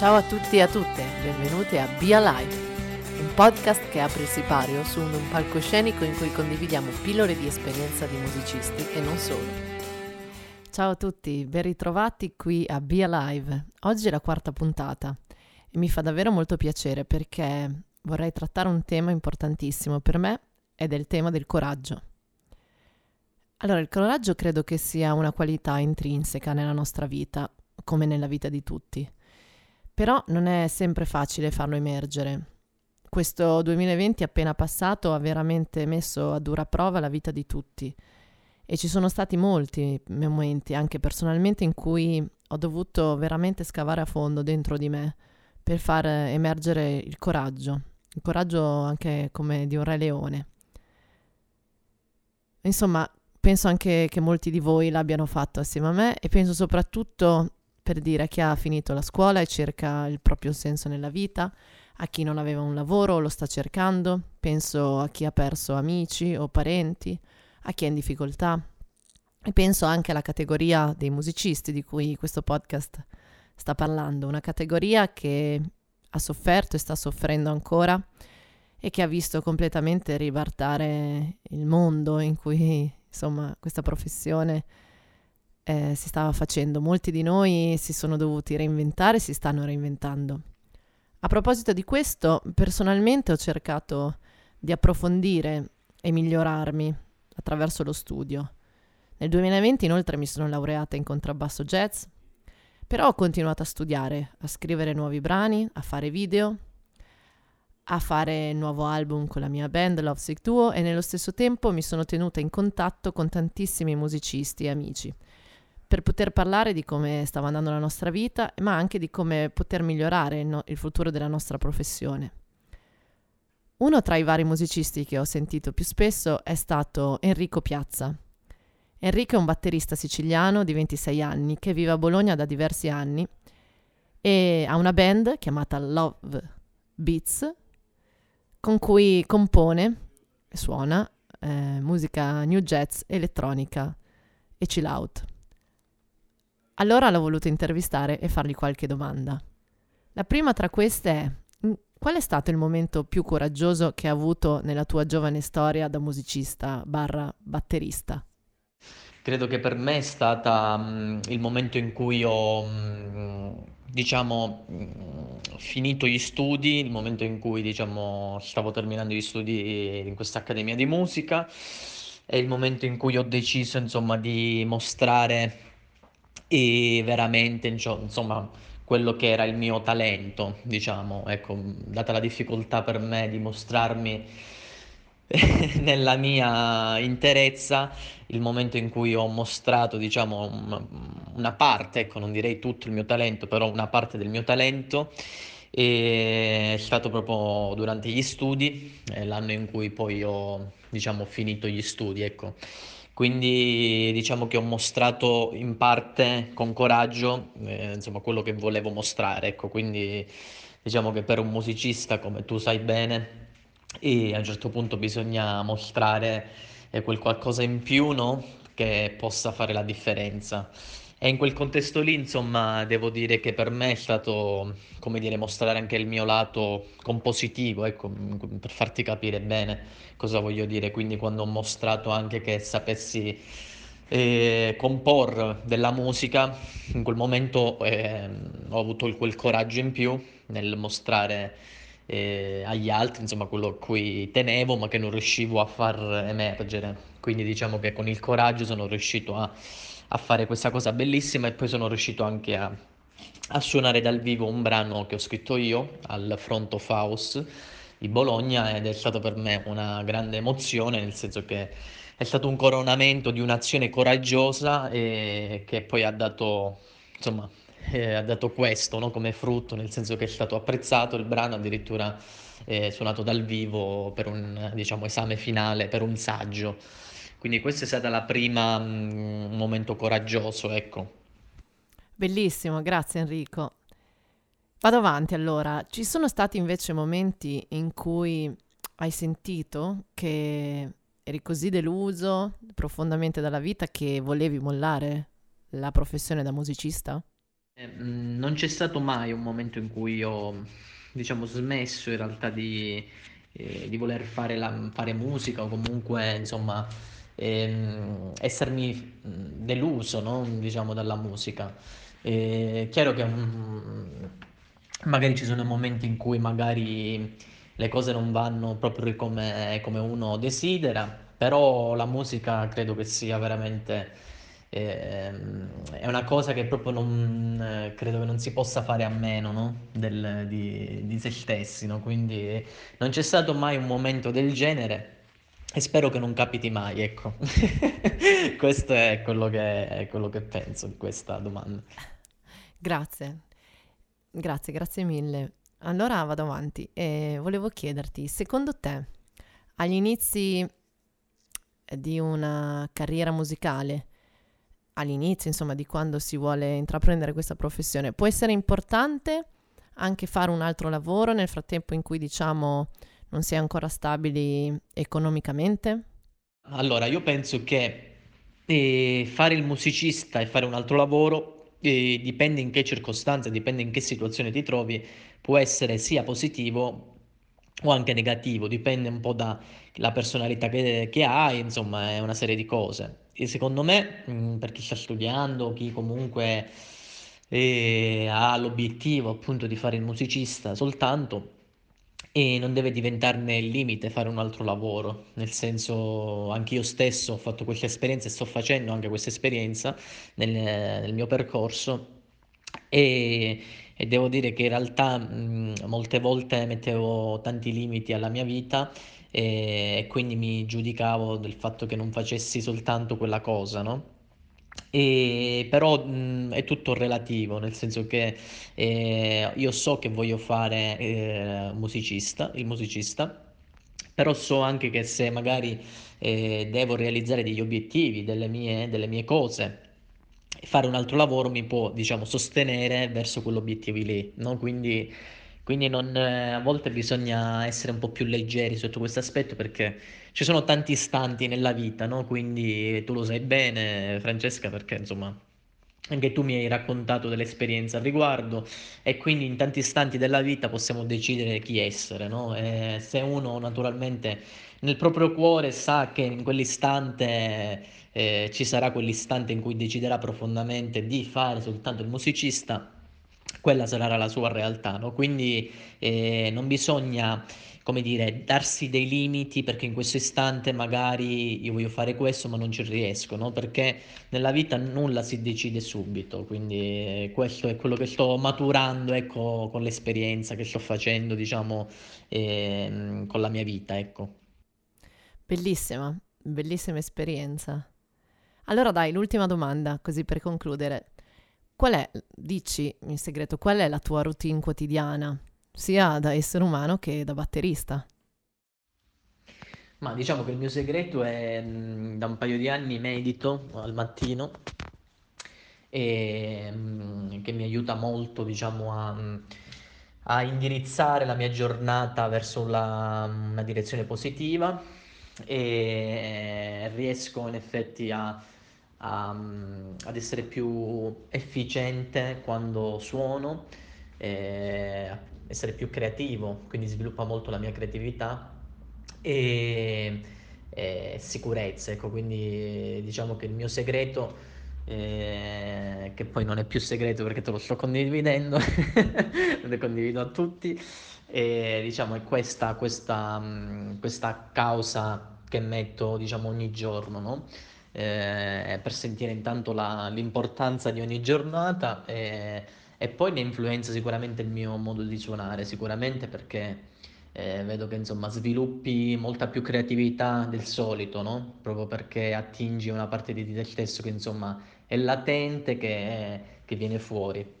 Ciao a tutti e a tutte, benvenuti a Be Alive, un podcast che apre il sipario su un palcoscenico in cui condividiamo pillole di esperienza di musicisti e non solo. Ciao a tutti, ben ritrovati qui a Be Alive. Oggi è la quarta puntata e mi fa davvero molto piacere perché vorrei trattare un tema importantissimo per me ed è il tema del coraggio. Allora, il coraggio credo che sia una qualità intrinseca nella nostra vita, come nella vita di tutti. Però non è sempre facile farlo emergere. Questo 2020 appena passato ha veramente messo a dura prova la vita di tutti e ci sono stati molti momenti, anche personalmente, in cui ho dovuto veramente scavare a fondo dentro di me per far emergere il coraggio, il coraggio anche come di un re leone. Insomma, penso anche che molti di voi l'abbiano fatto assieme a me e penso soprattutto per dire a chi ha finito la scuola e cerca il proprio senso nella vita, a chi non aveva un lavoro o lo sta cercando, penso a chi ha perso amici o parenti, a chi è in difficoltà. E penso anche alla categoria dei musicisti di cui questo podcast sta parlando, una categoria che ha sofferto e sta soffrendo ancora e che ha visto completamente ribaltare il mondo in cui insomma questa professione eh, si stava facendo. Molti di noi si sono dovuti reinventare, si stanno reinventando. A proposito di questo, personalmente ho cercato di approfondire e migliorarmi attraverso lo studio. Nel 2020 inoltre mi sono laureata in contrabbasso jazz, però ho continuato a studiare, a scrivere nuovi brani, a fare video, a fare nuovo album con la mia band Love Sick Duo e nello stesso tempo mi sono tenuta in contatto con tantissimi musicisti e amici per poter parlare di come stava andando la nostra vita, ma anche di come poter migliorare il, no- il futuro della nostra professione. Uno tra i vari musicisti che ho sentito più spesso è stato Enrico Piazza. Enrico è un batterista siciliano di 26 anni che vive a Bologna da diversi anni e ha una band chiamata Love Beats con cui compone e suona eh, musica new jazz, elettronica e chill out. Allora l'ho voluto intervistare e fargli qualche domanda. La prima tra queste è mm, qual è stato il momento più coraggioso che hai avuto nella tua giovane storia da musicista barra batterista? Credo che per me è stato um, il momento in cui ho, um, diciamo, finito gli studi, il momento in cui, diciamo, stavo terminando gli studi in questa accademia di musica, è il momento in cui ho deciso, insomma, di mostrare e veramente, insomma, quello che era il mio talento, diciamo, ecco, data la difficoltà per me di mostrarmi nella mia interezza, il momento in cui ho mostrato, diciamo, una parte, ecco, non direi tutto il mio talento, però una parte del mio talento, è stato proprio durante gli studi, l'anno in cui poi ho, diciamo, finito gli studi, ecco. Quindi diciamo che ho mostrato in parte con coraggio eh, insomma, quello che volevo mostrare. Ecco, quindi diciamo che per un musicista, come tu sai bene, a un certo punto bisogna mostrare eh, quel qualcosa in più no? che possa fare la differenza. E in quel contesto lì, insomma, devo dire che per me è stato, come dire, mostrare anche il mio lato compositivo, ecco, per farti capire bene cosa voglio dire. Quindi quando ho mostrato anche che sapessi eh, comporre della musica, in quel momento eh, ho avuto quel coraggio in più nel mostrare eh, agli altri, insomma, quello a cui tenevo, ma che non riuscivo a far emergere. Quindi diciamo che con il coraggio sono riuscito a a fare questa cosa bellissima e poi sono riuscito anche a, a suonare dal vivo un brano che ho scritto io al Front of House di Bologna ed è stato per me una grande emozione, nel senso che è stato un coronamento di un'azione coraggiosa e che poi ha dato, insomma, eh, ha dato questo no? come frutto, nel senso che è stato apprezzato il brano, addirittura eh, suonato dal vivo per un diciamo, esame finale, per un saggio. Quindi questa è stata la prima, mm, un momento coraggioso, ecco. Bellissimo, grazie Enrico. Vado avanti allora. Ci sono stati invece momenti in cui hai sentito che eri così deluso profondamente dalla vita che volevi mollare la professione da musicista? Mm, non c'è stato mai un momento in cui ho, diciamo, smesso in realtà di, eh, di voler fare, la, fare musica o comunque, insomma, ehm, essermi deluso, no? Diciamo, dalla musica. È chiaro che mm, magari ci sono momenti in cui magari le cose non vanno proprio come, come uno desidera, però la musica credo che sia veramente eh, è una cosa che proprio non credo che non si possa fare a meno, no? Del- di, di se stessi, no? Quindi non c'è stato mai un momento del genere e spero che non capiti mai, ecco. Questo è quello che, è quello che penso di questa domanda. Grazie, grazie, grazie mille. Allora vado avanti e volevo chiederti, secondo te, agli inizi di una carriera musicale, all'inizio insomma di quando si vuole intraprendere questa professione, può essere importante anche fare un altro lavoro nel frattempo in cui diciamo non si è ancora stabili economicamente? Allora, io penso che eh, fare il musicista e fare un altro lavoro eh, dipende in che circostanze, dipende in che situazione ti trovi, può essere sia positivo o anche negativo, dipende un po' dalla personalità che, che hai, insomma, è una serie di cose. E secondo me, mh, per chi sta studiando, chi comunque eh, ha l'obiettivo appunto di fare il musicista soltanto, e non deve diventarne il limite fare un altro lavoro, nel senso anch'io stesso ho fatto questa esperienza e sto facendo anche questa esperienza nel, nel mio percorso e, e, devo dire che in realtà mh, molte volte mettevo tanti limiti alla mia vita e, e quindi mi giudicavo del fatto che non facessi soltanto quella cosa, no? E, però mh, è tutto relativo, nel senso che eh, io so che voglio fare eh, musicista, il musicista, però so anche che se magari eh, devo realizzare degli obiettivi, delle mie, delle mie cose, fare un altro lavoro mi può, diciamo, sostenere verso quell'obiettivo lì, no? Quindi quindi non, eh, a volte bisogna essere un po' più leggeri sotto questo aspetto perché ci sono tanti istanti nella vita, no? Quindi tu lo sai bene, Francesca, perché insomma anche tu mi hai raccontato dell'esperienza al riguardo e quindi in tanti istanti della vita possiamo decidere chi essere, no? E se uno naturalmente nel proprio cuore sa che in quell'istante eh, ci sarà quell'istante in cui deciderà profondamente di fare soltanto il musicista, quella sarà la sua realtà, no? Quindi eh, non bisogna, come dire, darsi dei limiti perché in questo istante magari io voglio fare questo ma non ci riesco, no? Perché nella vita nulla si decide subito, quindi eh, questo è quello che sto maturando, ecco, con l'esperienza che sto facendo, diciamo, eh, con la mia vita, ecco. Bellissima, bellissima esperienza. Allora dai, l'ultima domanda, così per concludere. Qual è, dici in segreto, qual è la tua routine quotidiana, sia da essere umano che da batterista? Ma diciamo che il mio segreto è mh, da un paio di anni medito al mattino e mh, che mi aiuta molto, diciamo, a, a indirizzare la mia giornata verso la- una direzione positiva e riesco in effetti a a, ad essere più efficiente quando suono, eh, essere più creativo, quindi sviluppa molto la mia creatività e, e sicurezza, ecco, quindi diciamo che il mio segreto eh, che poi non è più segreto perché te lo sto condividendo, lo condivido a tutti, e diciamo è questa, questa, questa causa che metto diciamo ogni giorno, no? Eh, per sentire intanto la- l'importanza di ogni giornata e, e poi ne influenza sicuramente il mio modo di suonare, sicuramente perché eh, vedo che insomma sviluppi molta più creatività del solito, no? Proprio perché attingi una parte di te stesso che insomma è latente, che, che viene fuori.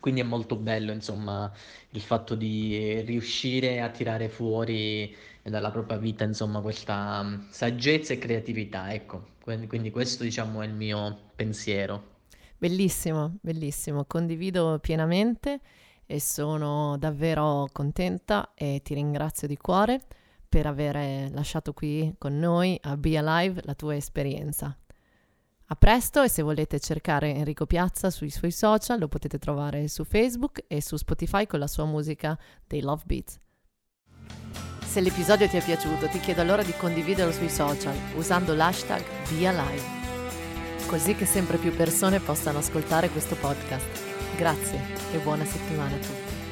Quindi è molto bello, insomma, il fatto di riuscire a tirare fuori dalla propria vita, insomma, questa mm, saggezza e creatività, ecco. Quindi, quindi questo, diciamo, è il mio pensiero. Bellissimo, bellissimo, condivido pienamente e sono davvero contenta e ti ringrazio di cuore per aver lasciato qui con noi a Be Alive la tua esperienza. A presto e se volete cercare Enrico Piazza sui suoi social lo potete trovare su Facebook e su Spotify con la sua musica dei Love Beats. Se l'episodio ti è piaciuto ti chiedo allora di condividerlo sui social usando l'hashtag ViaLive così che sempre più persone possano ascoltare questo podcast. Grazie e buona settimana a tutti.